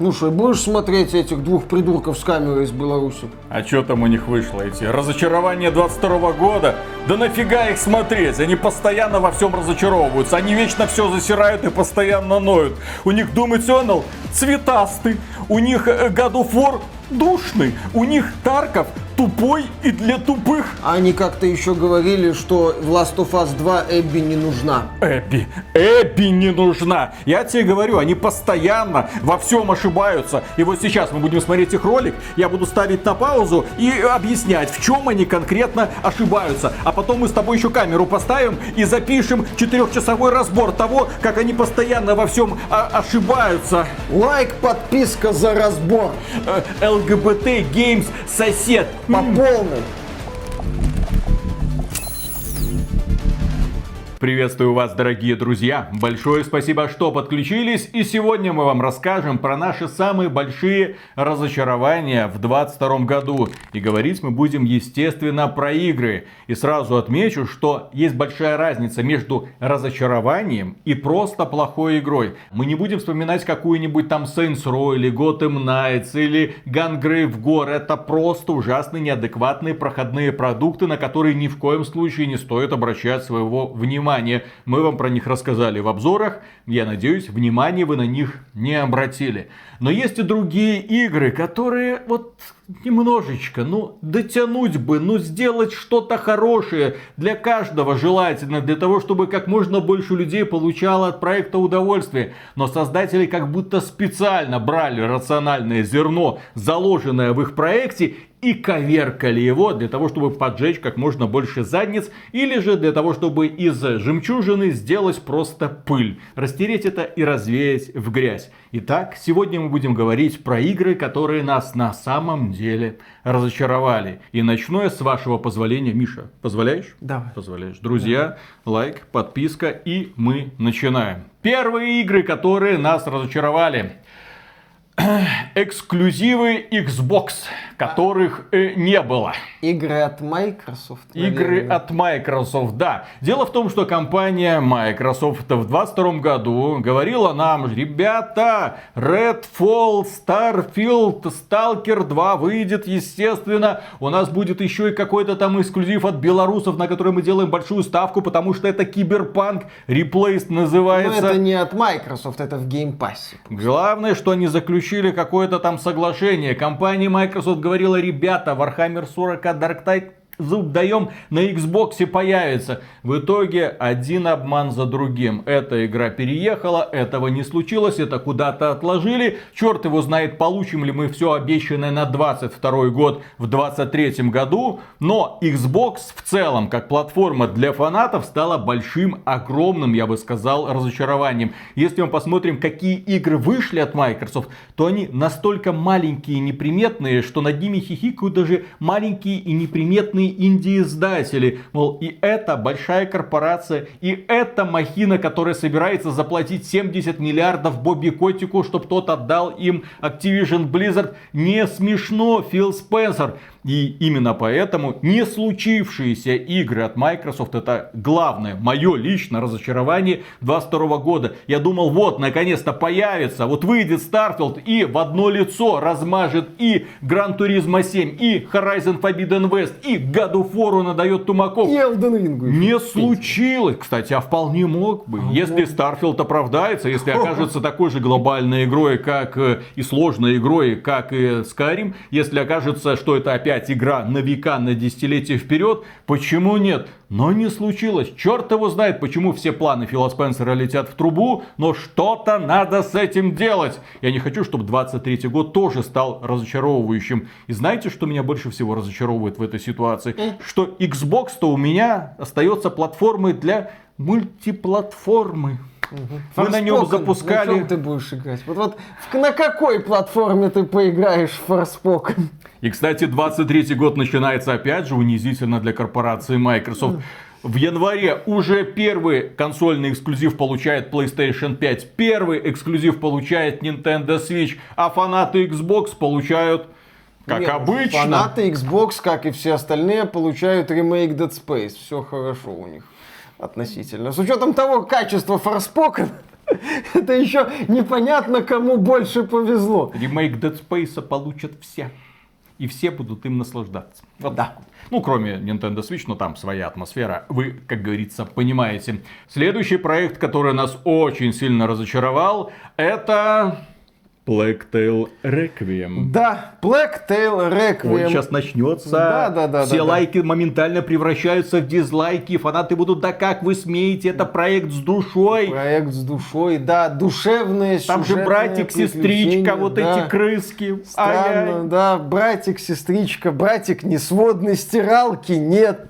Ну что, будешь смотреть этих двух придурков с камерой из Беларуси? А что там у них вышло эти? Разочарование 22 года? Да нафига их смотреть? Они постоянно во всем разочаровываются. Они вечно все засирают и постоянно ноют. У них Doom Eternal цветастый. У них э, God of War душный. У них Тарков тупой и для тупых. Они как-то еще говорили, что в Last of Us 2 Эбби не нужна. Эбби, Эбби не нужна. Я тебе говорю, они постоянно во всем ошибаются. И вот сейчас мы будем смотреть их ролик, я буду ставить на паузу и объяснять, в чем они конкретно ошибаются. А потом мы с тобой еще камеру поставим и запишем четырехчасовой разбор того, как они постоянно во всем ошибаются. Лайк, подписка за разбор. Э, ЛГБТ Games сосет по полной. Приветствую вас, дорогие друзья! Большое спасибо, что подключились. И сегодня мы вам расскажем про наши самые большие разочарования в 2022 году. И говорить мы будем, естественно, про игры. И сразу отмечу, что есть большая разница между разочарованием и просто плохой игрой. Мы не будем вспоминать какую-нибудь там Saints Row или Gotham Knights или Gungrave Gore. Это просто ужасные, неадекватные проходные продукты, на которые ни в коем случае не стоит обращать своего внимания внимание. Мы вам про них рассказали в обзорах. Я надеюсь, внимание вы на них не обратили. Но есть и другие игры, которые вот немножечко, ну, дотянуть бы, ну, сделать что-то хорошее для каждого желательно, для того, чтобы как можно больше людей получало от проекта удовольствие. Но создатели как будто специально брали рациональное зерно, заложенное в их проекте, и коверкали его для того, чтобы поджечь как можно больше задниц, или же для того, чтобы из жемчужины сделать просто пыль, растереть это и развеять в грязь. Итак, сегодня мы будем говорить про игры, которые нас на самом деле разочаровали. И начну я с вашего позволения. Миша, позволяешь? Давай. Позволяешь. Друзья, да. лайк, подписка и мы начинаем. Первые игры, которые нас разочаровали. Эксклюзивы Xbox которых э, не было. Игры от Microsoft. Наверное. Игры от Microsoft, да. Дело в том, что компания Microsoft в 2022 году говорила нам, ребята, Redfall, Starfield, Stalker 2 выйдет, естественно. У нас будет еще и какой-то там эксклюзив от белорусов, на который мы делаем большую ставку, потому что это Киберпанк Replaced называется. Но это не от Microsoft, это в Game Pass. Главное, что они заключили какое-то там соглашение. Компания Microsoft говорила, ребята, Warhammer 40 Dark Tide зуб даем, на Xbox появится. В итоге один обман за другим. Эта игра переехала, этого не случилось, это куда-то отложили. Черт его знает, получим ли мы все обещанное на 22 год в 23 году. Но Xbox в целом, как платформа для фанатов, стала большим, огромным, я бы сказал, разочарованием. Если мы посмотрим, какие игры вышли от Microsoft, то они настолько маленькие и неприметные, что над ними хихикают даже маленькие и неприметные инди-издатели. Мол, и это большая корпорация, и это махина, которая собирается заплатить 70 миллиардов Бобби Котику, чтобы тот отдал им Activision Blizzard. Не смешно, Фил Спенсер. И именно поэтому не случившиеся игры от Microsoft это главное, мое личное разочарование 22 года. Я думал, вот, наконец-то появится, вот выйдет Starfield и в одно лицо размажет и Gran Turismo 7, и Horizon Forbidden West, и of War надает тумаков. И Elden Ring. Не случилось. Кстати, а вполне мог бы. А если вот. Starfield оправдается, если окажется такой же глобальной игрой, как э, и сложной игрой, как и Skyrim, если окажется, что это опять опять игра на века, на десятилетия вперед, почему нет? Но не случилось. Черт его знает, почему все планы Фила Спенсера летят в трубу, но что-то надо с этим делать. Я не хочу, чтобы 23 год тоже стал разочаровывающим. И знаете, что меня больше всего разочаровывает в этой ситуации? Что Xbox-то у меня остается платформой для мультиплатформы. Угу. Мы на нем запускали... На чем ты будешь играть? Вот, вот на какой платформе ты поиграешь в Forspoken? И, кстати, 23 год начинается опять же унизительно для корпорации Microsoft. В январе уже первый консольный эксклюзив получает PlayStation 5, первый эксклюзив получает Nintendo Switch, а фанаты Xbox получают как Нет, обычно. Фанаты Xbox, как и все остальные, получают ремейк Dead Space. Все хорошо у них относительно. С учетом того качества Forspoken. Это еще непонятно, кому больше повезло. Ремейк Dead Space получат все. И все будут им наслаждаться. Вот да. Ну, кроме Nintendo Switch, но там своя атмосфера. Вы, как говорится, понимаете. Следующий проект, который нас очень сильно разочаровал, это Black Tail Requiem. Да, Black Tail Requiem. Вот сейчас начнется. Да, да, да. Все да, лайки да. моментально превращаются в дизлайки. Фанаты будут, да как вы смеете, это проект с душой. Проект с душой, да, душевные Там же братик, сестричка, вот да. эти крыски. Странно, Ай-яй. да, братик, сестричка, братик не сводной стиралки, нет.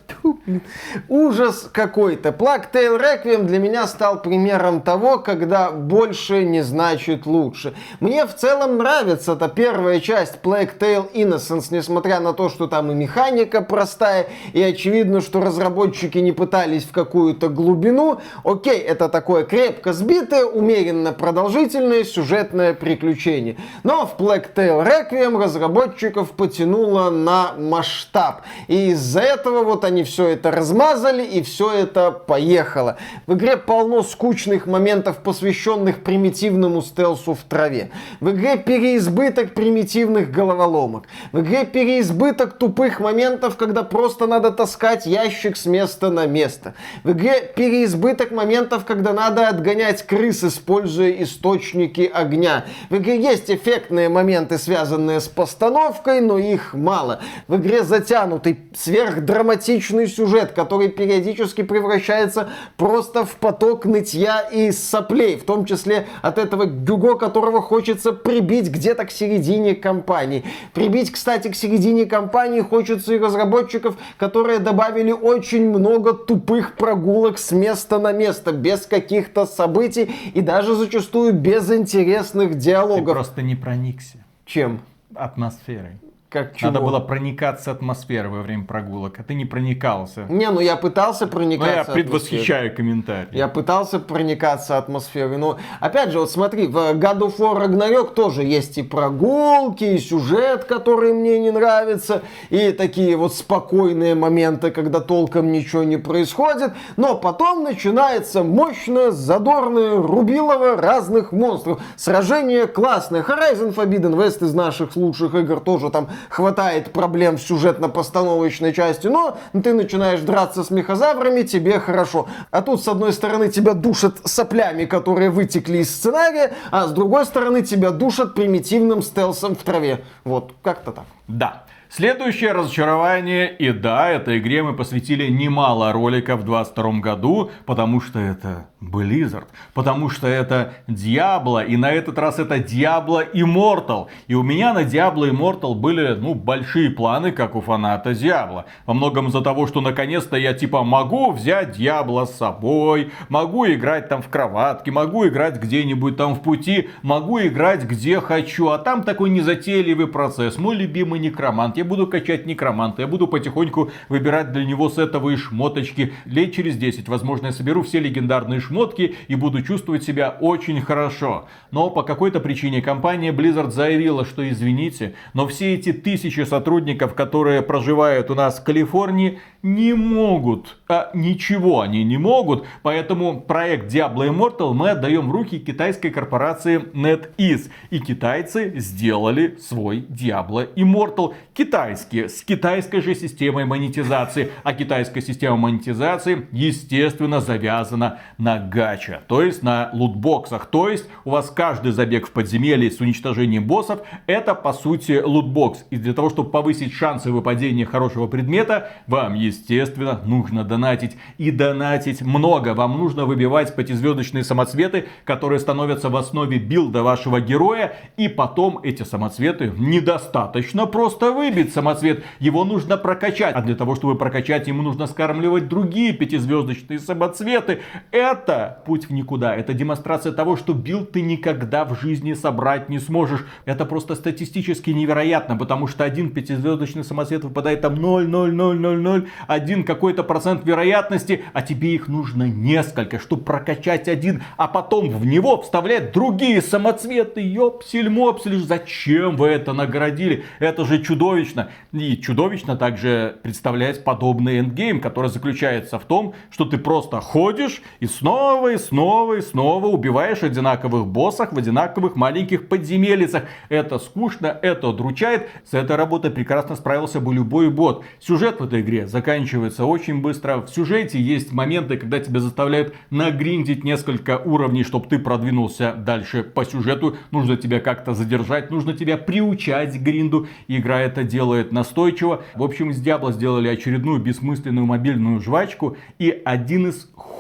Ужас какой-то. Black Tail Requiem для меня стал примером того, когда больше не значит лучше. Мне в целом нравится эта первая часть Plague Tale Innocence, несмотря на то, что там и механика простая, и очевидно, что разработчики не пытались в какую-то глубину. Окей, это такое крепко сбитое, умеренно продолжительное сюжетное приключение. Но в Plague Tale Requiem разработчиков потянуло на масштаб. И из-за этого вот они все это размазали, и все это поехало. В игре полно скучных моментов, посвященных примитивному стелсу в траве. В игре переизбыток примитивных головоломок. В игре переизбыток тупых моментов, когда просто надо таскать ящик с места на место. В игре переизбыток моментов, когда надо отгонять крыс, используя источники огня. В игре есть эффектные моменты, связанные с постановкой, но их мало. В игре затянутый сверхдраматичный сюжет, который периодически превращается просто в поток нытья и соплей, в том числе от этого Гюго, которого хочется хочется прибить где-то к середине кампании. Прибить, кстати, к середине кампании хочется и разработчиков, которые добавили очень много тупых прогулок с места на место, без каких-то событий и даже зачастую без интересных диалогов. Ты просто не проникся. Чем? Атмосферой. Как чего? Надо было проникаться атмосферой во время прогулок, а ты не проникался. Не, ну я пытался проникаться. Ну я предвосхищаю комментарий. Я пытался проникаться атмосферой. Но опять же, вот смотри, в God of War Ragnarok тоже есть и прогулки, и сюжет, который мне не нравится, и такие вот спокойные моменты, когда толком ничего не происходит. Но потом начинается мощное, задорное рубилово разных монстров. Сражение классное. Horizon Forbidden West из наших лучших игр тоже там хватает проблем в сюжетно-постановочной части, но ты начинаешь драться с мехозаврами, тебе хорошо. А тут, с одной стороны, тебя душат соплями, которые вытекли из сценария, а с другой стороны, тебя душат примитивным стелсом в траве. Вот, как-то так. Да. Следующее разочарование, и да, этой игре мы посвятили немало роликов в 2022 году, потому что это Blizzard, потому что это Diablo, и на этот раз это Diablo Immortal. И у меня на Diablo Immortal были, ну, большие планы, как у фаната Diablo. Во многом из-за того, что наконец-то я типа могу взять Diablo с собой, могу играть там в кроватке, могу играть где-нибудь там в пути, могу играть где хочу, а там такой незатейливый процесс. Мой любимый некромант, я буду качать некроманта, я буду потихоньку выбирать для него сетовые шмоточки. Лет через 10, возможно, я соберу все легендарные шмотки и буду чувствовать себя очень хорошо. Но по какой-то причине компания Blizzard заявила, что извините, но все эти тысячи сотрудников, которые проживают у нас в Калифорнии, не могут, а ничего они не могут, поэтому проект Diablo Immortal мы отдаем в руки китайской корпорации NetEase. И китайцы сделали свой Diablo Immortal китайский, с китайской же системой монетизации. А китайская система монетизации, естественно, завязана на гача, то есть на лутбоксах. То есть у вас каждый забег в подземелье с уничтожением боссов, это по сути lootbox. И для того, чтобы повысить шансы выпадения хорошего предмета, вам, естественно, нужно донатить. И донатить много. Вам нужно выбивать пятизвездочные самоцветы, которые становятся в основе build а вашего героя. И потом эти самоцветы недостаточно просто выбить самоцвет. Его нужно прокачать. А для того, чтобы прокачать, ему нужно скармливать другие пятизвездочные самоцветы. Это путь в никуда. Это демонстрация того, что build ты никогда в жизни собрать не сможешь. Это просто статистически невероятно, потому что один пятизвездочный самоцвет выпадает там 0,0000 один какой-то процент вероятности, а тебе их нужно несколько, чтобы прокачать один, а потом в него вставлять другие самоцветы. Ёпсель-мопсель, зачем вы это наградили? Это же чудовищно. И чудовищно также представлять подобный эндгейм, который заключается в том, что ты просто ходишь и снова снова и снова и снова убиваешь одинаковых боссов в одинаковых маленьких подземельцах. Это скучно, это удручает. С этой работой прекрасно справился бы любой бот. Сюжет в этой игре заканчивается очень быстро. В сюжете есть моменты, когда тебя заставляют нагриндить несколько уровней, чтобы ты продвинулся дальше по сюжету. Нужно тебя как-то задержать, нужно тебя приучать к гринду. Игра это делает настойчиво. В общем, с Diablo сделали очередную бессмысленную мобильную жвачку. И один из худших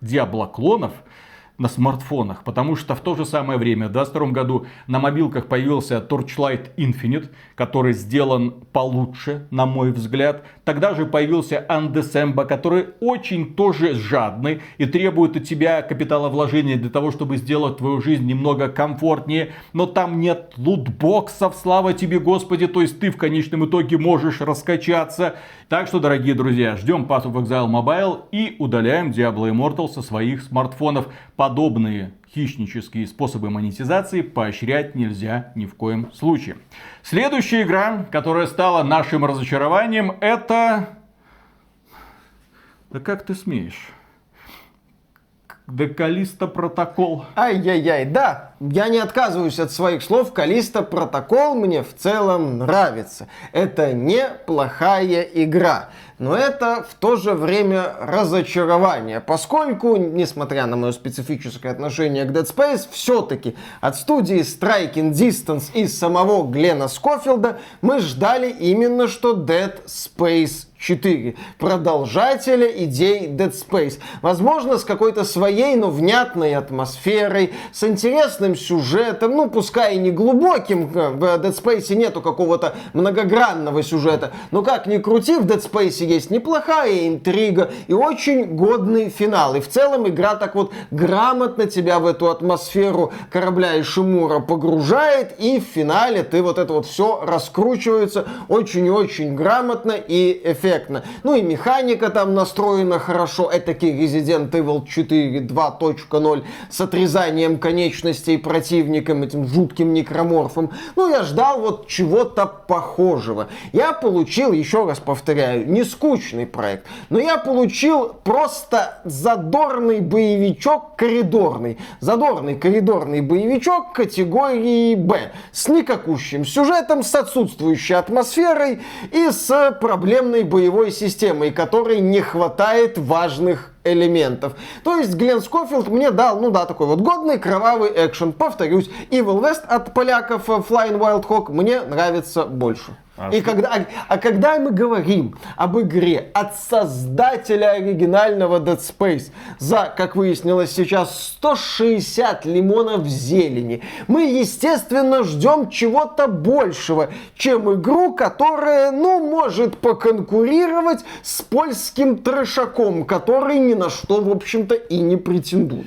Diablo клонов – на смартфонах, потому что в то же самое время, в 2022 году на мобилках появился Torchlight Infinite, который сделан получше, на мой взгляд. Тогда же появился Undecember, который очень тоже жадный и требует от тебя капиталовложения для того, чтобы сделать твою жизнь немного комфортнее. Но там нет лутбоксов, слава тебе, Господи, то есть ты в конечном итоге можешь раскачаться. Так что, дорогие друзья, ждем Path of Exile Mobile и удаляем Diablo Immortal со своих смартфонов. Подобные хищнические способы монетизации поощрять нельзя ни в коем случае. Следующая игра, которая стала нашим разочарованием, это... Да как ты смеешь? Да Калиста протокол. Ай-яй-яй, да, я не отказываюсь от своих слов. Калиста протокол мне в целом нравится. Это неплохая игра. Но это в то же время разочарование, поскольку, несмотря на мое специфическое отношение к Dead Space, все-таки от студии Striking Distance и самого Глена Скофилда мы ждали именно что Dead Space 4. Продолжателя идей Dead Space. Возможно, с какой-то своей, но внятной атмосферой, с интересным сюжетом, ну, пускай и не глубоким, в Dead Space нету какого-то многогранного сюжета, но как ни крути, в Dead Space есть неплохая интрига и очень годный финал. И в целом игра так вот грамотно тебя в эту атмосферу корабля и Шимура погружает, и в финале ты вот это вот все раскручивается очень и очень грамотно и эффективно эффектно. Ну и механика там настроена хорошо. Это Resident Evil 4 2.0 с отрезанием конечностей противникам, этим жутким некроморфом. Ну, я ждал вот чего-то похожего. Я получил, еще раз повторяю, не скучный проект, но я получил просто задорный боевичок коридорный. Задорный коридорный боевичок категории Б. С никакущим сюжетом, с отсутствующей атмосферой и с проблемной боевой боевой системой, которой не хватает важных элементов. То есть Глен Скофилд мне дал, ну да, такой вот годный кровавый экшен. Повторюсь, Evil West от поляков э, Flying Wild Hawk мне нравится больше. А и когда, а, а когда мы говорим об игре от создателя оригинального Dead Space за, как выяснилось сейчас, 160 лимонов зелени, мы, естественно, ждем чего-то большего, чем игру, которая, ну, может поконкурировать с польским трешаком, который ни на что, в общем-то, и не претендует.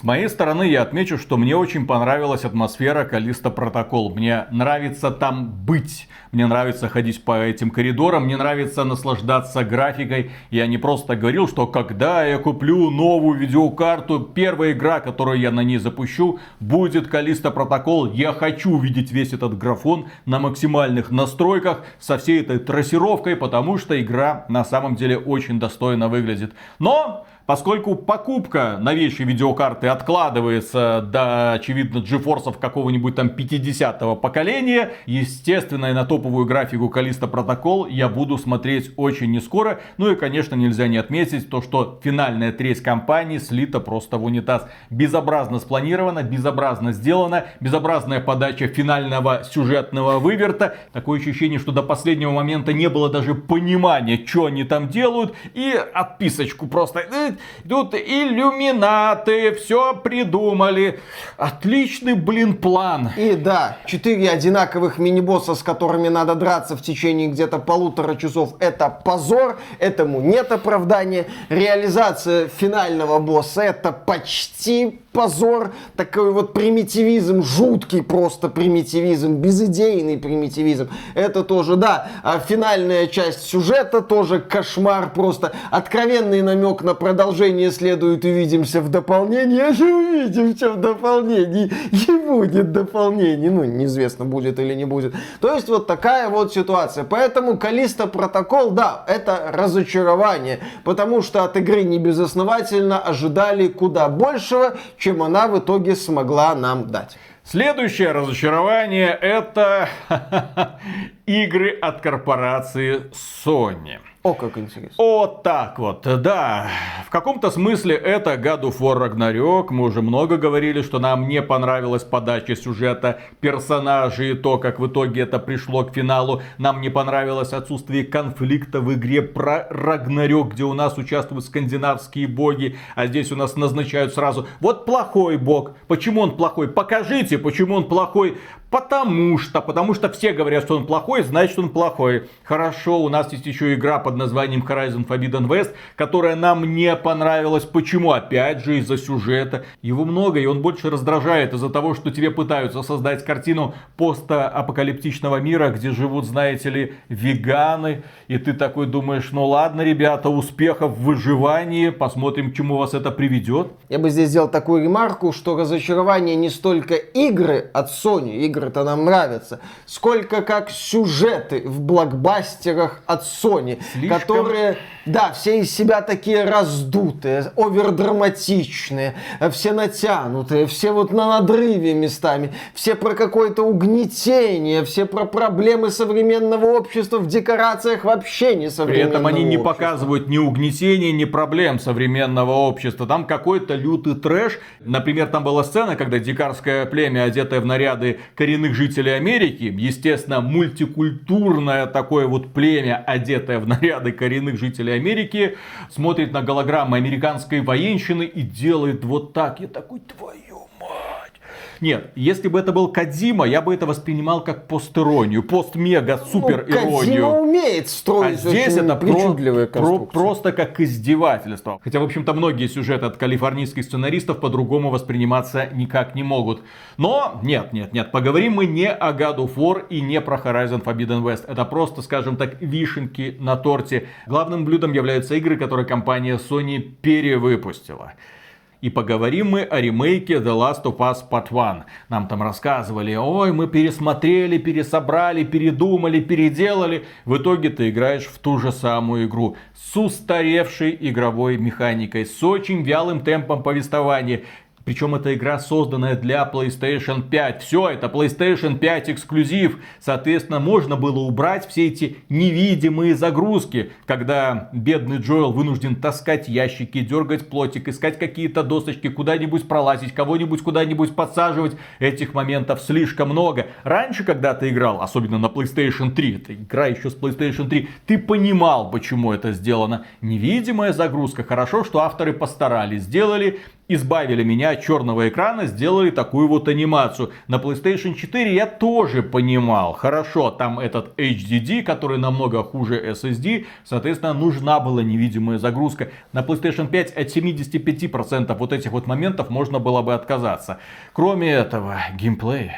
С моей стороны я отмечу, что мне очень понравилась атмосфера Калиста Протокол. Мне нравится там быть. Мне нравится ходить по этим коридорам, мне нравится наслаждаться графикой. Я не просто говорил, что когда я куплю новую видеокарту, первая игра, которую я на ней запущу, будет Калиста Протокол. Я хочу увидеть весь этот графон на максимальных настройках со всей этой трассировкой, потому что игра на самом деле очень достойно выглядит. Но Поскольку покупка новейшей видеокарты откладывается до, очевидно, GeForce какого-нибудь там 50-го поколения, естественно, и на топовую графику Калиста Протокол я буду смотреть очень не скоро. Ну и, конечно, нельзя не отметить то, что финальная треть компании слита просто в унитаз. Безобразно спланировано, безобразно сделано, безобразная подача финального сюжетного выверта. Такое ощущение, что до последнего момента не было даже понимания, что они там делают. И отписочку просто э, Тут иллюминаты, все придумали. Отличный, блин, план. И да, четыре одинаковых мини-босса, с которыми надо драться в течение где-то полутора часов, это позор, этому нет оправдания. Реализация финального босса это почти позор, такой вот примитивизм, жуткий просто примитивизм, безыдейный примитивизм. Это тоже, да, а финальная часть сюжета тоже кошмар, просто откровенный намек на продолжение следует увидимся в дополнении, а увидимся в дополнении, не будет дополнений, ну, неизвестно, будет или не будет. То есть вот такая вот ситуация. Поэтому Калиста Протокол, да, это разочарование, потому что от игры не безосновательно ожидали куда большего, чем она в итоге смогла нам дать. Следующее разочарование это игры от корпорации Sony. О, как интересно. Вот так вот, да. В каком-то смысле это God of War Ragnarok. Мы уже много говорили, что нам не понравилась подача сюжета персонажей и то, как в итоге это пришло к финалу. Нам не понравилось отсутствие конфликта в игре про Рагнарёк, где у нас участвуют скандинавские боги, а здесь у нас назначают сразу, вот плохой бог. Почему он плохой? Покажите, почему он плохой. Потому что, потому что все говорят, что он плохой, значит он плохой. Хорошо, у нас есть еще игра под названием Horizon Forbidden West, которая нам не понравилась. Почему? Опять же из-за сюжета. Его много, и он больше раздражает из-за того, что тебе пытаются создать картину постапокалиптичного мира, где живут, знаете ли, веганы. И ты такой думаешь, ну ладно, ребята, успехов в выживании, посмотрим, к чему вас это приведет. Я бы здесь сделал такую ремарку, что разочарование не столько игры от Sony, игры игры-то нам нравятся, сколько как сюжеты в блокбастерах от Sony, Слишком... которые, да, все из себя такие раздутые, овердраматичные, все натянутые, все вот на надрыве местами, все про какое-то угнетение, все про проблемы современного общества в декорациях вообще не современного При этом они не общества. показывают ни угнетения, ни проблем современного общества. Там какой-то лютый трэш. Например, там была сцена, когда дикарское племя, одетое в наряды коренных жителей Америки, естественно, мультикультурное такое вот племя, одетое в наряды коренных жителей Америки, смотрит на голограммы американской военщины и делает вот так. Я такой, твою нет, если бы это был Кадима, я бы это воспринимал как постеронию, пост-мега-супер-иронию. Ну, умеет строить а здесь это про, про, просто как издевательство. Хотя, в общем-то, многие сюжеты от калифорнийских сценаристов по-другому восприниматься никак не могут. Но, нет, нет, нет, поговорим мы не о God of War и не про Horizon Forbidden West. Это просто, скажем так, вишенки на торте. Главным блюдом являются игры, которые компания Sony перевыпустила. И поговорим мы о ремейке The Last of Us Part 1. Нам там рассказывали, ой, мы пересмотрели, пересобрали, передумали, переделали. В итоге ты играешь в ту же самую игру с устаревшей игровой механикой, с очень вялым темпом повествования. Причем эта игра созданная для PlayStation 5. Все, это PlayStation 5 эксклюзив. Соответственно, можно было убрать все эти невидимые загрузки, когда бедный Джоэл вынужден таскать ящики, дергать плотик, искать какие-то досочки, куда-нибудь пролазить, кого-нибудь куда-нибудь подсаживать. Этих моментов слишком много. Раньше, когда ты играл, особенно на PlayStation 3, это игра еще с PlayStation 3, ты понимал, почему это сделано. Невидимая загрузка. Хорошо, что авторы постарались. Сделали избавили меня от черного экрана, сделали такую вот анимацию. На PlayStation 4 я тоже понимал, хорошо, там этот HDD, который намного хуже SSD, соответственно, нужна была невидимая загрузка. На PlayStation 5 от 75% вот этих вот моментов можно было бы отказаться. Кроме этого, геймплей.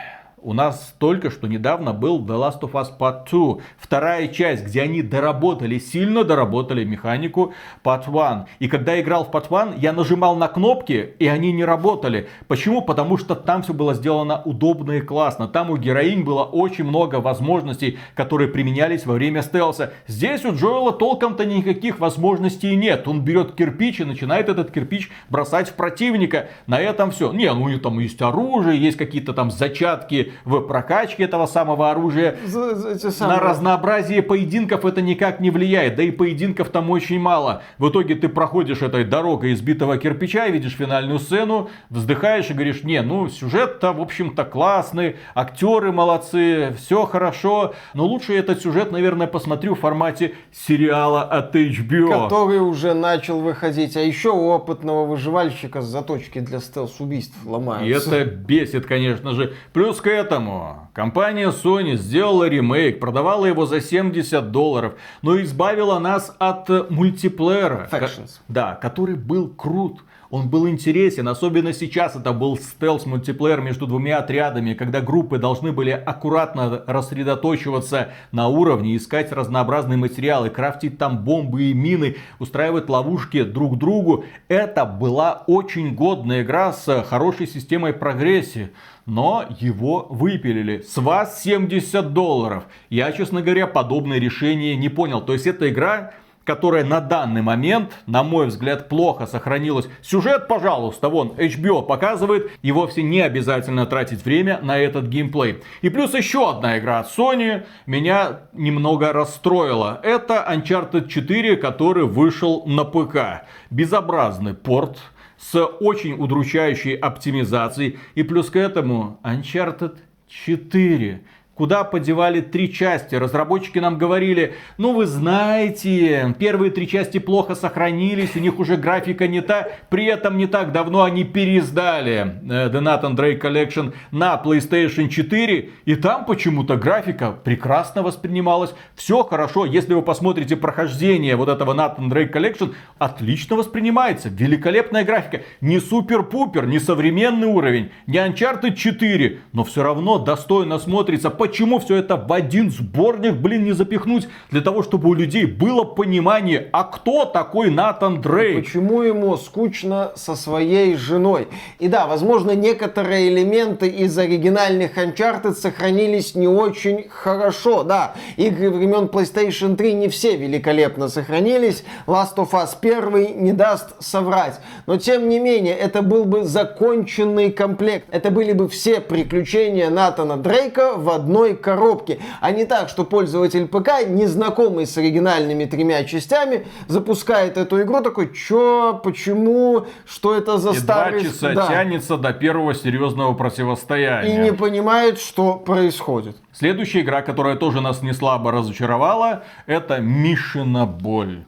У нас только что недавно был The Last of Us Part 2, вторая часть, где они доработали, сильно доработали механику Part 1. И когда я играл в Part 1, я нажимал на кнопки, и они не работали. Почему? Потому что там все было сделано удобно и классно. Там у героинь было очень много возможностей, которые применялись во время стелса. Здесь у Джоэла толком-то никаких возможностей нет. Он берет кирпич и начинает этот кирпич бросать в противника. На этом все. Не, ну и там есть оружие, есть какие-то там зачатки в прокачке этого самого оружия. За, за самые... На разнообразие поединков это никак не влияет. Да и поединков там очень мало. В итоге ты проходишь этой дорогой избитого кирпича, видишь финальную сцену, вздыхаешь и говоришь, не, ну сюжет-то в общем-то классный, актеры молодцы, все хорошо. Но лучше этот сюжет, наверное, посмотрю в формате сериала от HBO. Который уже начал выходить. А еще у опытного выживальщика заточки для стелс-убийств ломаются. И это бесит, конечно же. Плюс к этому компания Sony сделала ремейк, продавала его за 70 долларов, но избавила нас от мультиплеера. Factions. Да, который был крут. Он был интересен, особенно сейчас это был стелс-мультиплеер между двумя отрядами, когда группы должны были аккуратно рассредоточиваться на уровне, искать разнообразные материалы, крафтить там бомбы и мины, устраивать ловушки друг другу. Это была очень годная игра с хорошей системой прогрессии но его выпилили. С вас 70 долларов. Я, честно говоря, подобное решение не понял. То есть эта игра которая на данный момент, на мой взгляд, плохо сохранилась. Сюжет, пожалуйста, вон, HBO показывает, и вовсе не обязательно тратить время на этот геймплей. И плюс еще одна игра от Sony меня немного расстроила. Это Uncharted 4, который вышел на ПК. Безобразный порт, с очень удручающей оптимизацией. И плюс к этому Uncharted 4 Куда подевали три части? Разработчики нам говорили, ну вы знаете, первые три части плохо сохранились, у них уже графика не та. При этом не так давно они переиздали э, The Nathan Drake Collection на PlayStation 4. И там почему-то графика прекрасно воспринималась. Все хорошо. Если вы посмотрите прохождение вот этого Nathan Drake Collection, отлично воспринимается. Великолепная графика. Не супер-пупер, не современный уровень, не Uncharted 4. Но все равно достойно смотрится почему все это в один сборник, блин, не запихнуть, для того, чтобы у людей было понимание, а кто такой Натан Дрейк? Почему ему скучно со своей женой? И да, возможно, некоторые элементы из оригинальных Uncharted сохранились не очень хорошо. Да, игры времен PlayStation 3 не все великолепно сохранились. Last of Us 1 не даст соврать. Но тем не менее, это был бы законченный комплект. Это были бы все приключения Натана Дрейка в одном одной коробке, а не так, что пользователь ПК, незнакомый с оригинальными тремя частями, запускает эту игру такой, чё, почему, что это за и старый... два часа да. тянется до первого серьезного противостояния. И не понимает, что происходит. Следующая игра, которая тоже нас не слабо разочаровала, это Мишина Боль.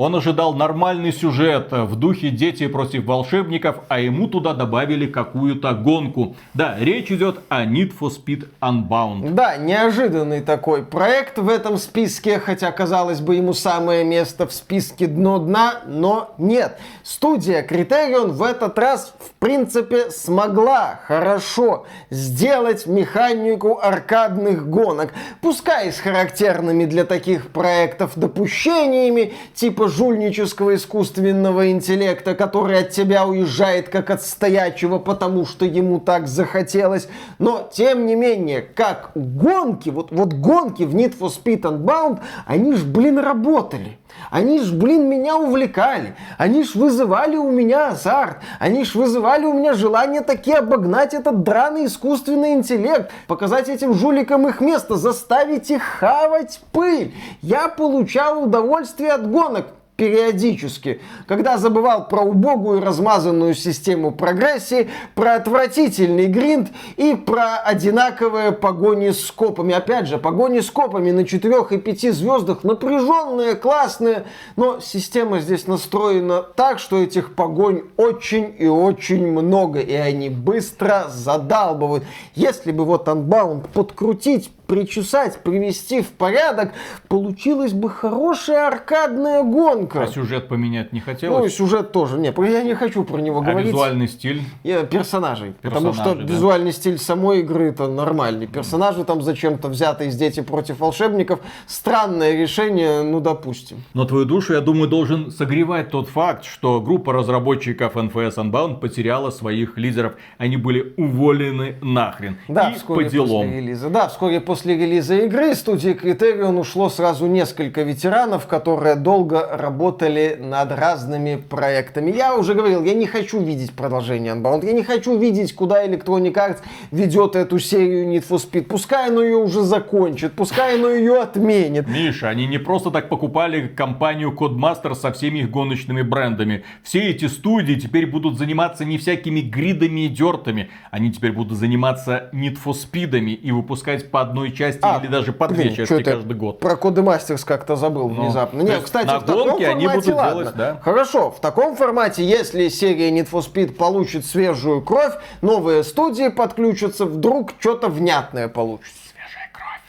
Он ожидал нормальный сюжет в духе «Дети против волшебников», а ему туда добавили какую-то гонку. Да, речь идет о Need for Speed Unbound. Да, неожиданный такой проект в этом списке, хотя, казалось бы, ему самое место в списке дно дна, но нет. Студия Criterion в этот раз, в принципе, смогла хорошо сделать механику аркадных гонок. Пускай с характерными для таких проектов допущениями, типа жульнического искусственного интеллекта, который от тебя уезжает как от стоячего, потому что ему так захотелось. Но, тем не менее, как гонки, вот, вот гонки в Need for Speed Unbound, они ж, блин, работали. Они ж, блин, меня увлекали. Они ж вызывали у меня азарт. Они ж вызывали у меня желание таки обогнать этот драный искусственный интеллект. Показать этим жуликам их место. Заставить их хавать пыль. Я получал удовольствие от гонок периодически, когда забывал про убогую размазанную систему прогрессии, про отвратительный гринд и про одинаковые погони с копами. Опять же, погони с копами на 4 и 5 звездах напряженные, классные, но система здесь настроена так, что этих погонь очень и очень много, и они быстро задалбывают. Если бы вот Unbound подкрутить, причесать, привести в порядок, получилась бы хорошая аркадная гонка. А сюжет поменять не хотелось? Ну, сюжет тоже. Нет, я не хочу про него а говорить. визуальный стиль? Я, персонажей. персонажей. Потому что да? визуальный стиль самой игры это нормальный. Персонажи там зачем-то взяты из «Дети против волшебников». Странное решение, ну допустим. Но твою душу, я думаю, должен согревать тот факт, что группа разработчиков NFS Unbound потеряла своих лидеров. Они были уволены нахрен. Да, И по делам. После релиза. Да, вскоре после после релиза игры студии Criterion ушло сразу несколько ветеранов, которые долго работали над разными проектами. Я уже говорил, я не хочу видеть продолжение Unbound, я не хочу видеть, куда Electronic Arts ведет эту серию Need for Speed. Пускай оно ее уже закончит, пускай оно ее отменит. Миша, они не просто так покупали компанию Codemaster со всеми их гоночными брендами. Все эти студии теперь будут заниматься не всякими гридами и дертами, они теперь будут заниматься Need for Speedами и выпускать по одной части а, или даже по блин, две части каждый год. Про Коды Мастерс как-то забыл Но, внезапно. Нет, кстати, на в таком формате они будут ладно. Делать, да? Хорошо, в таком формате, если серия Need for Speed получит свежую кровь, новые студии подключатся, вдруг что-то внятное получится. Свежая кровь.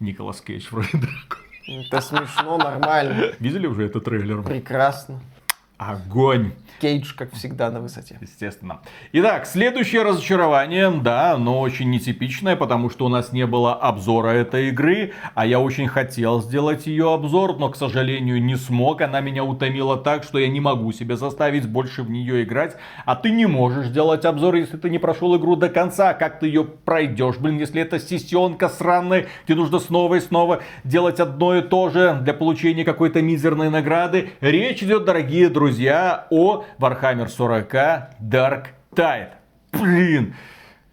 Николас Кейдж вроде дракон. Это смешно, нормально. Видели уже этот трейлер? Прекрасно. Огонь. Кейдж, как всегда, на высоте. Естественно. Итак, следующее разочарование, да, но очень нетипичное, потому что у нас не было обзора этой игры, а я очень хотел сделать ее обзор, но, к сожалению, не смог. Она меня утомила так, что я не могу себя заставить больше в нее играть. А ты не можешь делать обзор, если ты не прошел игру до конца. Как ты ее пройдешь, блин, если это сессионка сраная, тебе нужно снова и снова делать одно и то же для получения какой-то мизерной награды. Речь идет, дорогие друзья, о Warhammer 40 Dark Tide. Блин,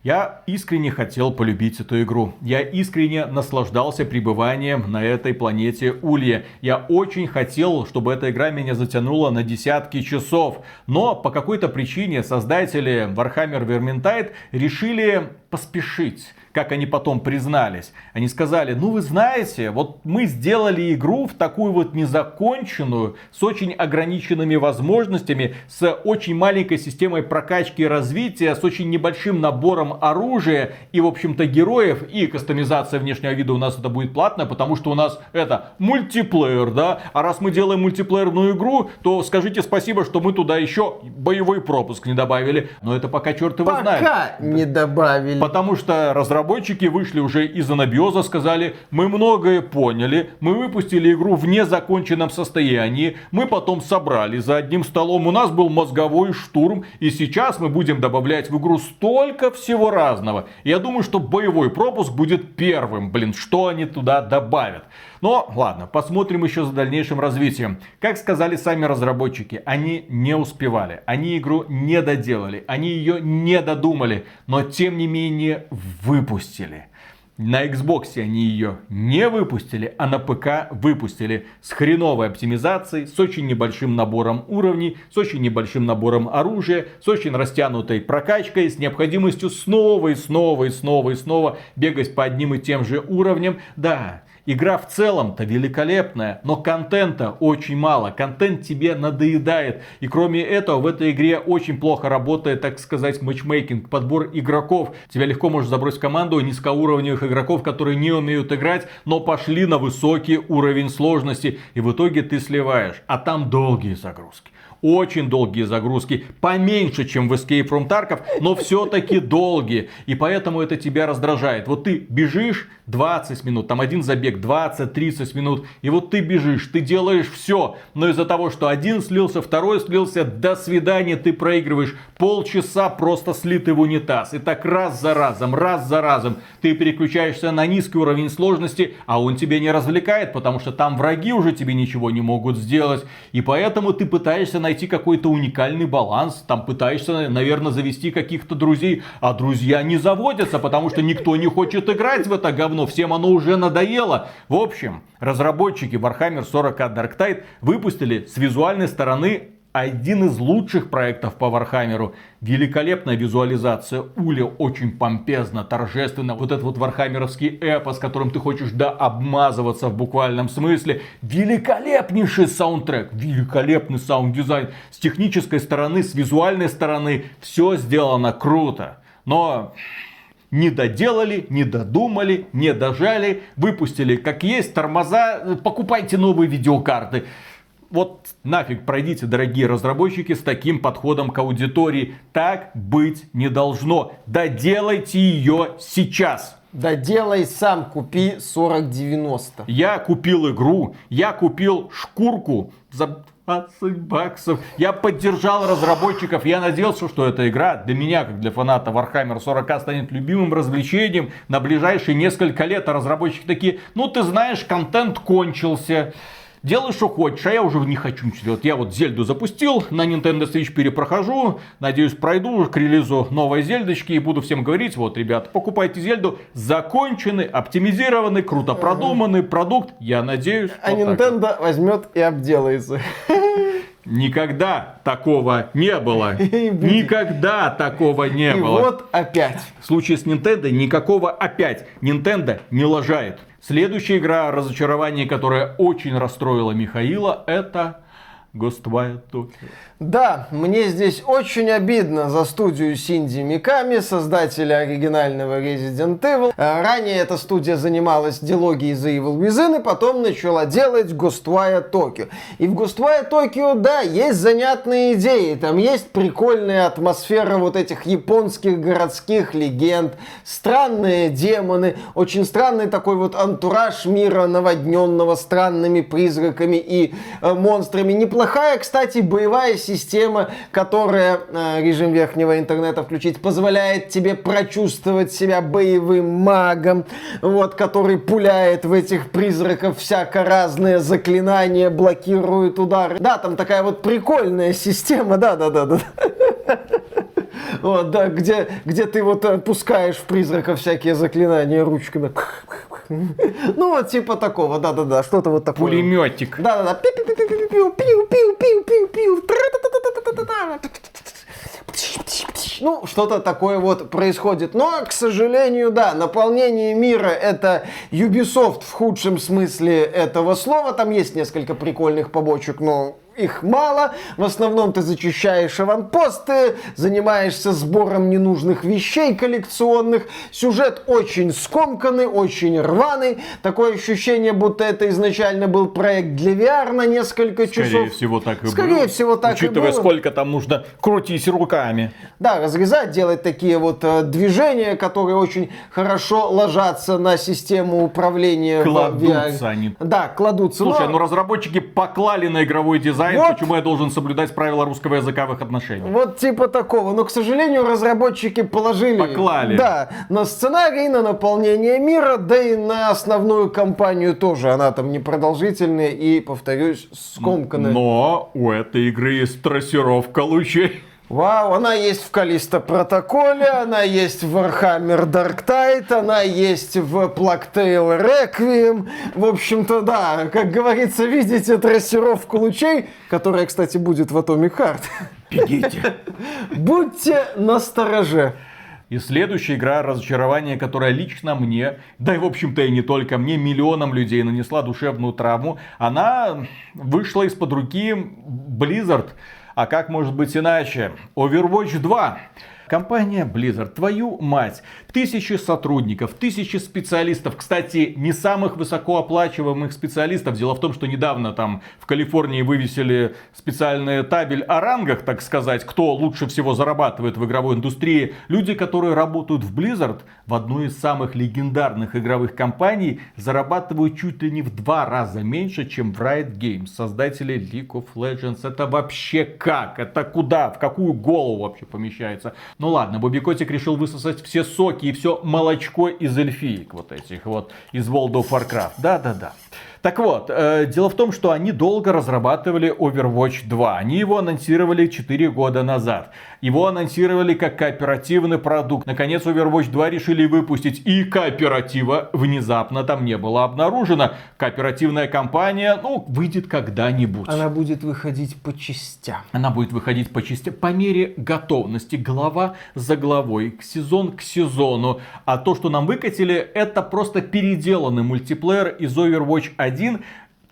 я искренне хотел полюбить эту игру. Я искренне наслаждался пребыванием на этой планете Улья. Я очень хотел, чтобы эта игра меня затянула на десятки часов. Но по какой-то причине создатели Warhammer Vermintide решили поспешить как они потом признались. Они сказали, ну вы знаете, вот мы сделали игру в такую вот незаконченную, с очень ограниченными возможностями, с очень маленькой системой прокачки и развития, с очень небольшим набором оружия и, в общем-то, героев, и кастомизация внешнего вида у нас это будет платная, потому что у нас это мультиплеер, да, а раз мы делаем мультиплеерную игру, то скажите спасибо, что мы туда еще боевой пропуск не добавили, но это пока черт его пока знает. Пока не добавили. Потому что разработчики разработчики вышли уже из анабиоза, сказали, мы многое поняли, мы выпустили игру в незаконченном состоянии, мы потом собрали за одним столом, у нас был мозговой штурм, и сейчас мы будем добавлять в игру столько всего разного. Я думаю, что боевой пропуск будет первым, блин, что они туда добавят. Но ладно, посмотрим еще за дальнейшим развитием. Как сказали сами разработчики, они не успевали, они игру не доделали, они ее не додумали, но тем не менее выпустили. На Xbox они ее не выпустили, а на ПК выпустили с хреновой оптимизацией, с очень небольшим набором уровней, с очень небольшим набором оружия, с очень растянутой прокачкой, с необходимостью снова и снова и снова и снова бегать по одним и тем же уровням. Да, Игра в целом-то великолепная, но контента очень мало. Контент тебе надоедает. И кроме этого, в этой игре очень плохо работает, так сказать, матчмейкинг, подбор игроков. Тебя легко может забросить команду низкоуровневых игроков, которые не умеют играть, но пошли на высокий уровень сложности. И в итоге ты сливаешь. А там долгие загрузки очень долгие загрузки, поменьше, чем в Escape from Tarkov, но все-таки долгие. И поэтому это тебя раздражает. Вот ты бежишь 20 минут, там один забег 20-30 минут, и вот ты бежишь, ты делаешь все, но из-за того, что один слился, второй слился, до свидания, ты проигрываешь полчаса просто слитый в унитаз. И так раз за разом, раз за разом ты переключаешься на низкий уровень сложности, а он тебя не развлекает, потому что там враги уже тебе ничего не могут сделать. И поэтому ты пытаешься найти найти какой-то уникальный баланс, там пытаешься, наверное, завести каких-то друзей, а друзья не заводятся, потому что никто не хочет играть в это говно, всем оно уже надоело. В общем, разработчики Warhammer 40 Darktide выпустили с визуальной стороны один из лучших проектов по Вархаммеру. Великолепная визуализация, Уля очень помпезно, торжественно. Вот этот вот вархаммеровский эпос, которым ты хочешь да обмазываться в буквальном смысле. Великолепнейший саундтрек, великолепный саунд-дизайн. С технической стороны, с визуальной стороны, все сделано круто. Но не доделали, не додумали, не дожали, выпустили как есть тормоза, покупайте новые видеокарты вот нафиг пройдите, дорогие разработчики, с таким подходом к аудитории. Так быть не должно. Доделайте ее сейчас. Да делай сам, купи 4090. Я купил игру, я купил шкурку за 20 баксов. Я поддержал разработчиков. Я надеялся, что эта игра для меня, как для фаната Warhammer 40, станет любимым развлечением на ближайшие несколько лет. А разработчики такие, ну ты знаешь, контент кончился. Делай, что хочешь, а я уже не хочу ничего делать. Я вот Зельду запустил, на Nintendo Switch перепрохожу, надеюсь пройду к релизу новой Зельдочки и буду всем говорить, вот, ребят, покупайте Зельду, законченный, оптимизированный, круто продуманный продукт, я надеюсь. А вот Nintendo возьмет и обделается. Никогда такого не было. Никогда такого не и было. вот опять. В случае с Nintendo никакого опять. Nintendo не лажает. Следующая игра разочарование, которая очень расстроила Михаила, это Ghostwire Tokyo. Да, мне здесь очень обидно за студию Синди Миками, создателя оригинального Resident Evil. Э, ранее эта студия занималась дилогией The Evil Within, и потом начала делать Ghostwire Tokyo. И в Ghostwire Tokyo, да, есть занятные идеи, там есть прикольная атмосфера вот этих японских городских легенд, странные демоны, очень странный такой вот антураж мира, наводненного странными призраками и э, монстрами. Неплохая, кстати, боевая система которая э, режим верхнего интернета включить, позволяет тебе прочувствовать себя боевым магом, вот, который пуляет в этих призраков всяко разные заклинания, блокирует удары. Да, там такая вот прикольная система, да-да-да-да. Вот, да, где, где ты вот пускаешь в призраков всякие заклинания ручками. Ну, вот типа такого, да-да-да, что-то вот такое. Пулеметик. Да-да-да. Пиу-пиу-пиу-пиу-пиу-пиу. Ну, что-то такое вот происходит. Но, к сожалению, да, наполнение мира это Ubisoft в худшем смысле этого слова. Там есть несколько прикольных побочек, но их мало. В основном ты зачищаешь аванпосты, занимаешься сбором ненужных вещей коллекционных. Сюжет очень скомканный, очень рваный. Такое ощущение, будто это изначально был проект для VR на несколько Скорее часов. всего, так и Скорее было. всего, так и Учитывая, было. сколько там нужно крутить руками. Да, разрезать, делать такие вот э, движения, которые очень хорошо ложатся на систему управления Кладутся VR. они. Да, кладутся. Слушай, Но- ну разработчики поклали на игровой дизайн, Вот. почему я должен соблюдать правила русского языка в их отношениях. Вот типа такого. Но, к сожалению, разработчики положили... Поклали. Да, на сценарий, на наполнение мира, да и на основную кампанию тоже. Она там непродолжительная и, повторюсь, скомканная. Но у этой игры есть трассировка лучей. Вау, она есть в Калиста Протоколе, она есть в Warhammer Dark Tide, она есть в Plague Tale Requiem. В общем-то, да, как говорится, видите трассировку лучей, которая, кстати, будет в Atomic Heart. Бегите. Будьте настороже. И следующая игра разочарование, которая лично мне, да и в общем-то и не только мне, миллионам людей нанесла душевную травму, она вышла из-под руки Blizzard. А как может быть иначе? Overwatch 2. Компания Blizzard, твою мать, тысячи сотрудников, тысячи специалистов, кстати, не самых высокооплачиваемых специалистов. Дело в том, что недавно там в Калифорнии вывесили специальный табель о рангах, так сказать, кто лучше всего зарабатывает в игровой индустрии. Люди, которые работают в Blizzard, в одной из самых легендарных игровых компаний, зарабатывают чуть ли не в два раза меньше, чем в Riot Games, создатели League of Legends. Это вообще как? Это куда? В какую голову вообще помещается? Ну ладно, Бобби Котик решил высосать все соки и все молочко из эльфиек вот этих вот, из World of Warcraft. Да-да-да. Так вот, э, дело в том, что они долго разрабатывали Overwatch 2. Они его анонсировали 4 года назад. Его анонсировали как кооперативный продукт. Наконец, Overwatch 2 решили выпустить. И кооператива внезапно там не было обнаружено. Кооперативная компания, ну, выйдет когда-нибудь. Она будет выходить по частям. Она будет выходить по части по мере готовности, глава за главой, сезон к сезону. А то, что нам выкатили, это просто переделанный мультиплеер из Overwatch 1.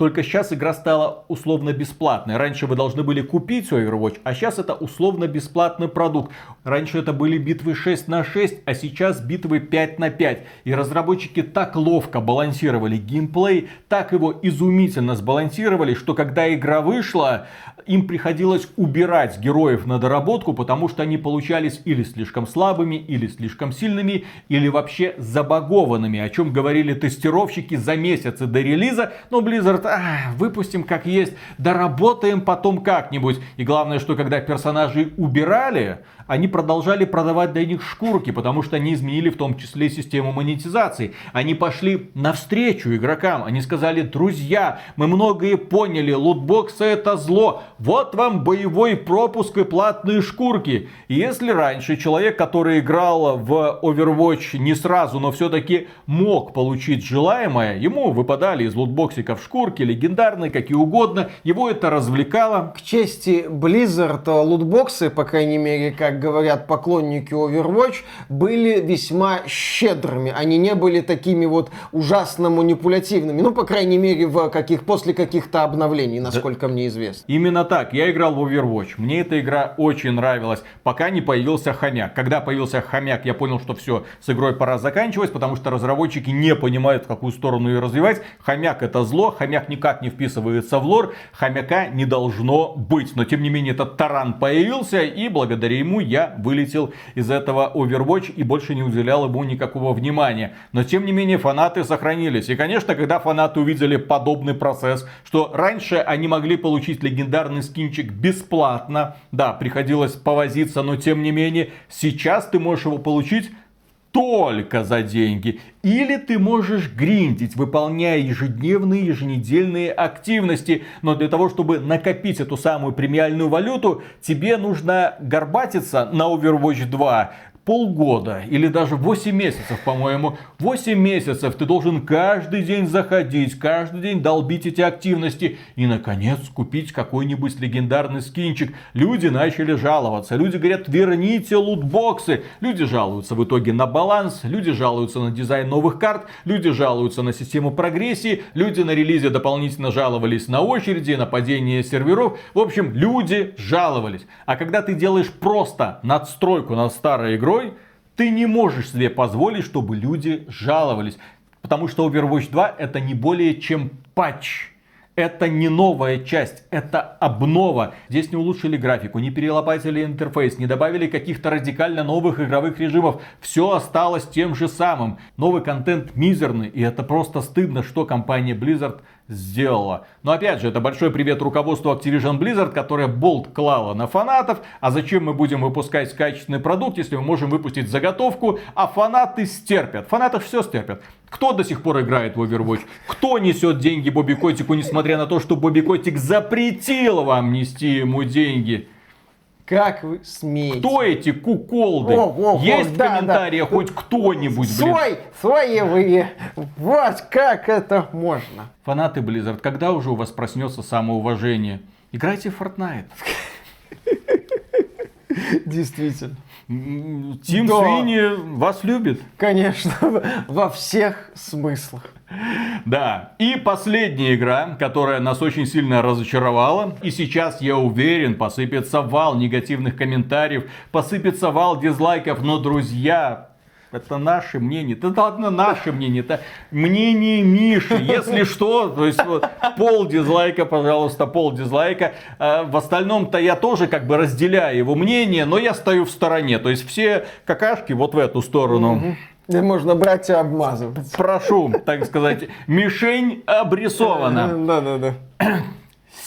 Только сейчас игра стала условно бесплатной. Раньше вы должны были купить Overwatch, а сейчас это условно бесплатный продукт. Раньше это были битвы 6 на 6, а сейчас битвы 5 на 5. И разработчики так ловко балансировали геймплей, так его изумительно сбалансировали, что когда игра вышла, им приходилось убирать героев на доработку, потому что они получались или слишком слабыми, или слишком сильными, или вообще забагованными, о чем говорили тестировщики за месяцы до релиза. Но Blizzard, а, выпустим как есть, доработаем потом как-нибудь. И главное, что когда персонажей убирали, они продолжали продавать для них шкурки, потому что они изменили в том числе систему монетизации. Они пошли навстречу игрокам. Они сказали, друзья, мы многое поняли, лутбоксы это зло. Вот вам боевой пропуск и платные шкурки. И если раньше человек, который играл в Overwatch не сразу, но все-таки мог получить желаемое, ему выпадали из лутбоксиков шкурки, легендарные, какие угодно, его это развлекало. К чести Blizzard, лутбоксы, по крайней мере, как говорят поклонники Overwatch, были весьма щедрыми. Они не были такими вот ужасно манипулятивными. Ну, по крайней мере, в каких, после каких-то обновлений, насколько мне известно. Именно так, я играл в Overwatch, мне эта игра очень нравилась, пока не появился хомяк. Когда появился хомяк, я понял, что все, с игрой пора заканчивать, потому что разработчики не понимают, в какую сторону ее развивать. Хомяк это зло, хомяк никак не вписывается в лор, хомяка не должно быть. Но тем не менее этот таран появился, и благодаря ему я вылетел из этого Overwatch и больше не уделял ему никакого внимания. Но тем не менее фанаты сохранились. И конечно, когда фанаты увидели подобный процесс, что раньше они могли получить легендарный скинчик бесплатно, да, приходилось повозиться, но тем не менее, сейчас ты можешь его получить только за деньги. Или ты можешь гриндить, выполняя ежедневные, еженедельные активности. Но для того, чтобы накопить эту самую премиальную валюту, тебе нужно горбатиться на Overwatch 2, полгода или даже 8 месяцев, по-моему. 8 месяцев ты должен каждый день заходить, каждый день долбить эти активности и, наконец, купить какой-нибудь легендарный скинчик. Люди начали жаловаться. Люди говорят, верните лутбоксы. Люди жалуются в итоге на баланс, люди жалуются на дизайн новых карт, люди жалуются на систему прогрессии, люди на релизе дополнительно жаловались на очереди, на падение серверов. В общем, люди жаловались. А когда ты делаешь просто надстройку над старой игрой, игрой, ты не можешь себе позволить, чтобы люди жаловались. Потому что Overwatch 2 это не более чем патч. Это не новая часть, это обнова. Здесь не улучшили графику, не перелопатили интерфейс, не добавили каких-то радикально новых игровых режимов. Все осталось тем же самым. Новый контент мизерный, и это просто стыдно, что компания Blizzard сделала. Но опять же, это большой привет руководству Activision Blizzard, которая болт клала на фанатов. А зачем мы будем выпускать качественный продукт, если мы можем выпустить заготовку, а фанаты стерпят. Фанаты все стерпят. Кто до сих пор играет в Overwatch? Кто несет деньги Бобби Котику, несмотря на то, что Бобби Котик запретил вам нести ему деньги? Как вы смеете? Кто эти куколды? О, о, о, Есть да, в комментариях да. хоть кто-нибудь, блин? Свой, своевые. Вот как это можно. Фанаты Blizzard, когда уже у вас проснется самоуважение? Играйте в Fortnite. Действительно. Тим да. Свини вас любит. Конечно, во всех смыслах. Да, и последняя игра, которая нас очень сильно разочаровала. И сейчас, я уверен, посыпется вал негативных комментариев, посыпется вал дизлайков. Но, друзья, это наше мнение. Это ладно, наше мнение. Это мнение Миши. Если что, то есть вот, пол дизлайка, пожалуйста, пол дизлайка. А в остальном-то я тоже как бы разделяю его мнение, но я стою в стороне. То есть все какашки вот в эту сторону. Угу. Можно брать и обмазывать. Прошу, так сказать, мишень обрисована. Да-да-да.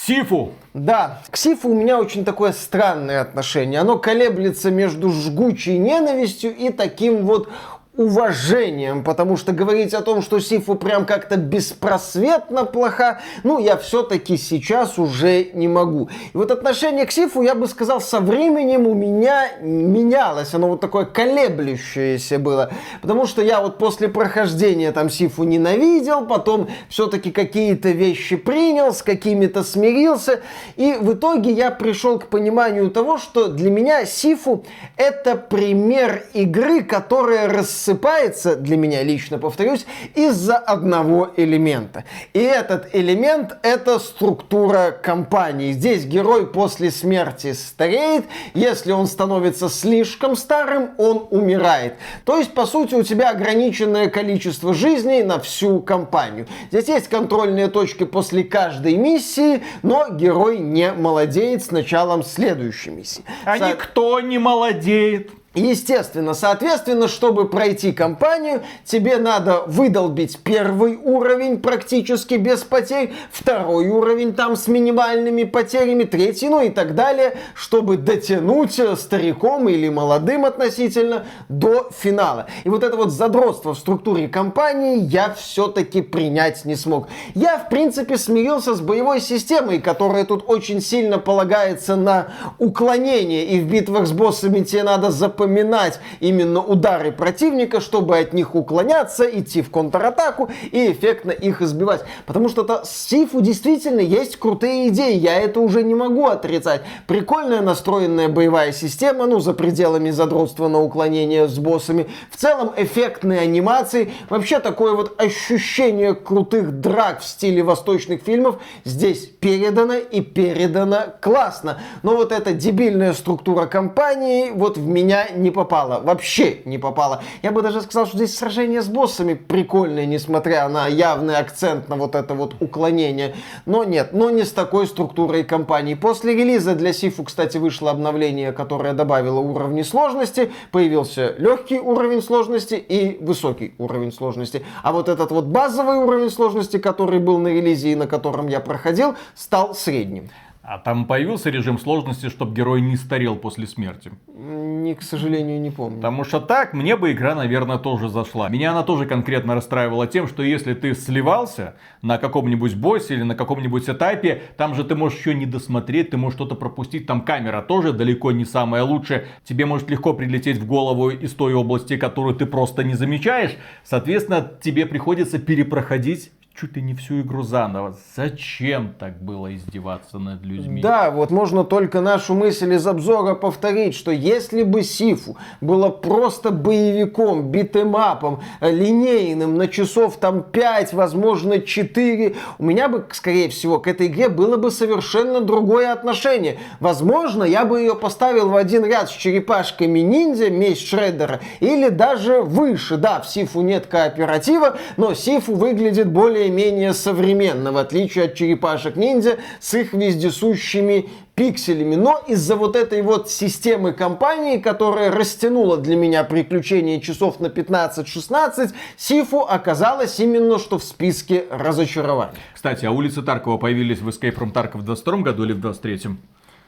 Сифу. Да, к Сифу у меня очень такое странное отношение. Оно колеблется между жгучей ненавистью и таким вот уважением, потому что говорить о том, что Сифу прям как-то беспросветно плоха, ну, я все-таки сейчас уже не могу. И вот отношение к Сифу, я бы сказал, со временем у меня менялось, оно вот такое колеблющееся было, потому что я вот после прохождения там Сифу ненавидел, потом все-таки какие-то вещи принял, с какими-то смирился, и в итоге я пришел к пониманию того, что для меня Сифу это пример игры, которая рас рассыпается, для меня лично повторюсь, из-за одного элемента. И этот элемент — это структура компании. Здесь герой после смерти стареет, если он становится слишком старым, он умирает. То есть, по сути, у тебя ограниченное количество жизней на всю компанию. Здесь есть контрольные точки после каждой миссии, но герой не молодеет с началом следующей миссии. А Со... никто не молодеет. Естественно, соответственно, чтобы пройти кампанию, тебе надо выдолбить первый уровень практически без потерь, второй уровень там с минимальными потерями, третий, ну и так далее, чтобы дотянуть стариком или молодым относительно до финала. И вот это вот задротство в структуре кампании я все-таки принять не смог. Я, в принципе, смирился с боевой системой, которая тут очень сильно полагается на уклонение, и в битвах с боссами тебе надо запоминать запоминать именно удары противника, чтобы от них уклоняться, идти в контратаку и эффектно их избивать. Потому что это Сифу действительно есть крутые идеи, я это уже не могу отрицать. Прикольная настроенная боевая система, ну, за пределами задротства на уклонение с боссами. В целом эффектные анимации, вообще такое вот ощущение крутых драк в стиле восточных фильмов здесь передано и передано классно. Но вот эта дебильная структура компании вот в меня не попала. Вообще не попала. Я бы даже сказал, что здесь сражение с боссами прикольное, несмотря на явный акцент на вот это вот уклонение. Но нет, но не с такой структурой компании. После релиза для Сифу, кстати, вышло обновление, которое добавило уровни сложности. Появился легкий уровень сложности и высокий уровень сложности. А вот этот вот базовый уровень сложности, который был на релизе и на котором я проходил, стал средним. А там появился режим сложности, чтобы герой не старел после смерти? Не, к сожалению, не помню. Потому что так мне бы игра, наверное, тоже зашла. Меня она тоже конкретно расстраивала тем, что если ты сливался на каком-нибудь боссе или на каком-нибудь этапе, там же ты можешь еще не досмотреть, ты можешь что-то пропустить, там камера тоже далеко не самая лучшая. Тебе может легко прилететь в голову из той области, которую ты просто не замечаешь. Соответственно, тебе приходится перепроходить чуть ли не всю игру заново. Зачем так было издеваться над людьми? Да, вот можно только нашу мысль из обзора повторить, что если бы Сифу было просто боевиком, битэмапом, линейным, на часов там 5, возможно 4, у меня бы, скорее всего, к этой игре было бы совершенно другое отношение. Возможно, я бы ее поставил в один ряд с черепашками ниндзя, месть Шреддера, или даже выше. Да, в Сифу нет кооператива, но Сифу выглядит более более-менее современно, в отличие от черепашек ниндзя с их вездесущими пикселями. Но из-за вот этой вот системы компании, которая растянула для меня приключения часов на 15-16, Сифу оказалось именно что в списке разочарований. Кстати, а улицы Таркова появились в Escape from Tarkov в 22 году или в 23?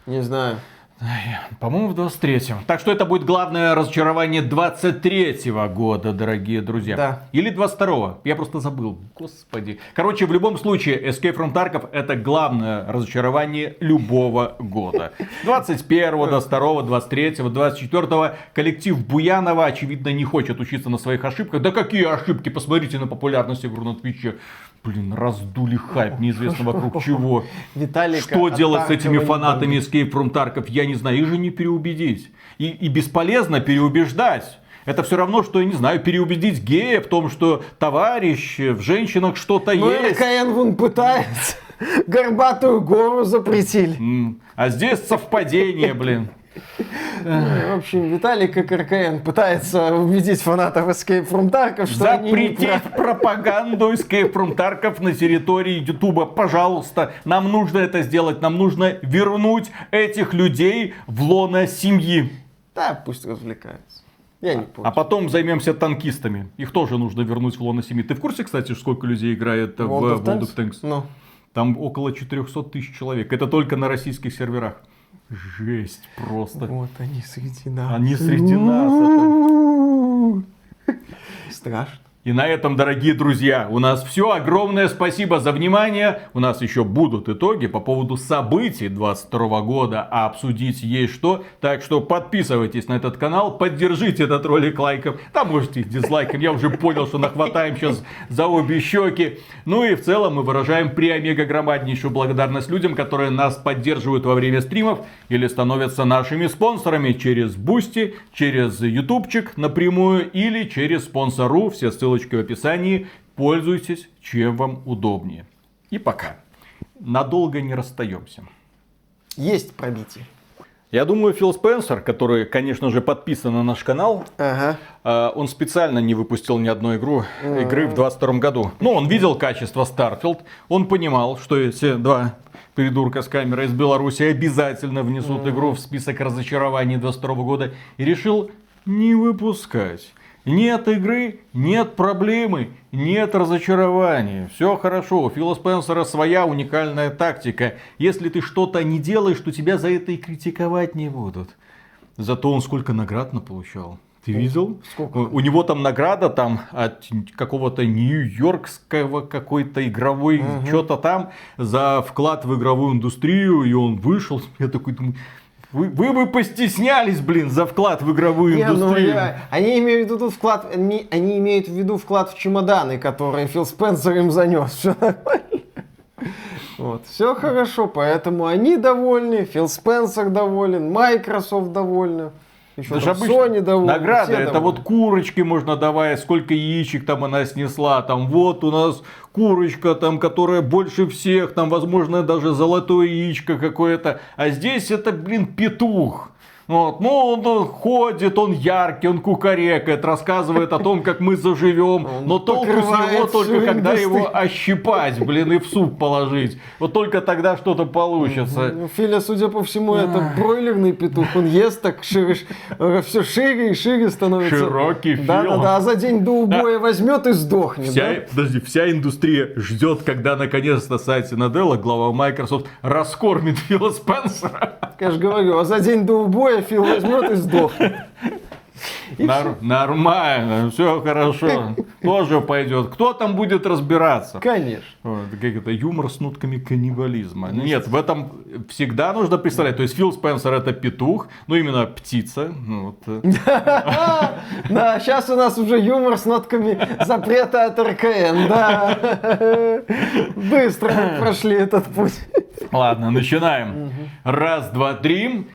Не знаю. По-моему, в 23-м. Так что это будет главное разочарование 23-го года, дорогие друзья. Да. Или 22-го. Я просто забыл. Господи. Короче, в любом случае, Escape from Tarkov это главное разочарование любого года. 21-го, 22-го, 23-го, 24-го. Коллектив Буянова, очевидно, не хочет учиться на своих ошибках. Да какие ошибки? Посмотрите на популярность игру на Твиче. Блин, раздули хайп, неизвестно вокруг чего. Виталик, Что делать с этими фанатами Escape from Tarkov, я не знаю, их же не переубедить. И, и бесполезно переубеждать. Это все равно, что, я не знаю, переубедить гея в том, что товарищ в женщинах что-то ну, есть. Ну, вон пытается. Горбатую гору запретили. А здесь совпадение, блин. В общем, Виталий как РКН пытается убедить фанатов Escape from Tarkov, что Запретить они пропаганду Escape from Tarkov на территории Ютуба. Пожалуйста, нам нужно это сделать. Нам нужно вернуть этих людей в лоно семьи. Да, пусть развлекаются. Я не помню. А потом займемся танкистами. Их тоже нужно вернуть в лоно семьи. Ты в курсе, кстати, сколько людей играет World в World of Tanks? No. Там около 400 тысяч человек. Это только на российских серверах. Жесть просто. Вот они среди нас. Они среди нас. Это... Страшно. И на этом, дорогие друзья, у нас все. Огромное спасибо за внимание. У нас еще будут итоги по поводу событий 22 года, а обсудить есть что. Так что подписывайтесь на этот канал, поддержите этот ролик лайком. Там можете дизлайком, я уже понял, что нахватаем сейчас за обе щеки. Ну и в целом мы выражаем преомега громаднейшую благодарность людям, которые нас поддерживают во время стримов или становятся нашими спонсорами через Boosty, через Ютубчик напрямую или через Sponsr. Все ссылки ссылочкой в описании. Пользуйтесь, чем вам удобнее. И пока. Надолго не расстаемся. Есть пробитие. Я думаю, Фил Спенсер, который, конечно же, подписан на наш канал, ага. э, он специально не выпустил ни одной игру, ага. игры в 22 году. Ну, он видел качество Starfield, он понимал, что эти два придурка с камерой из Беларуси обязательно внесут ага. игру в список разочарований 22 года и решил не выпускать. Нет игры, нет проблемы, нет разочарования. Все хорошо, у Фила Спенсера своя уникальная тактика. Если ты что-то не делаешь, то тебя за это и критиковать не будут. Зато он сколько наград получал. Ты видел? Сколько? У него там награда там от какого-то нью-йоркского какой-то игровой угу. что-то там за вклад в игровую индустрию, и он вышел. Я такой думаю, Вы, вы бы постеснялись, блин, за вклад в игровую Не, ну, индустрию. я- они имеют в виду вклад, они, они имеют в виду вклад в чемоданы, которые Фил Спенсер им занес. Все нормально. Вот, все хорошо, поэтому они довольны, Фил Спенсер доволен, Microsoft довольна, еще Это же там обычно Sony. Награда, все это довольны. вот курочки можно давать, сколько яичек там она снесла, там вот у нас курочка там, которая больше всех, там возможно даже золотое яичко какое-то, а здесь это, блин, петух. Вот. Ну, он, он ходит, он яркий, он кукарекает, рассказывает о том, как мы заживем. Он Но толку с него только когда его ощипать, блин, и в суп положить. Вот только тогда что-то получится. Ну, Филя, судя по всему, это бройлерный петух. Он ест так шире, все шире и шире становится. Широкий Да, Фил. да, да, а за день до убоя возьмет и сдохнет. Вся, да? подожди, вся индустрия ждет, когда наконец-то Сатья Наделла, глава Microsoft, раскормит Фила Спенсера. Я же говорю, а за день до убоя Фил возьмет и сдохнет. Нар- нормально, все хорошо. Тоже пойдет. Кто там будет разбираться? Конечно. Вот, Как это юмор с нотками каннибализма. Нет, в этом всегда нужно представлять. То есть Фил Спенсер это петух, ну именно птица. Ну, вот, э. Да, сейчас у нас уже юмор с нотками запрета от РКН, да. Быстро прошли этот путь. Ладно, начинаем. Раз, два, три.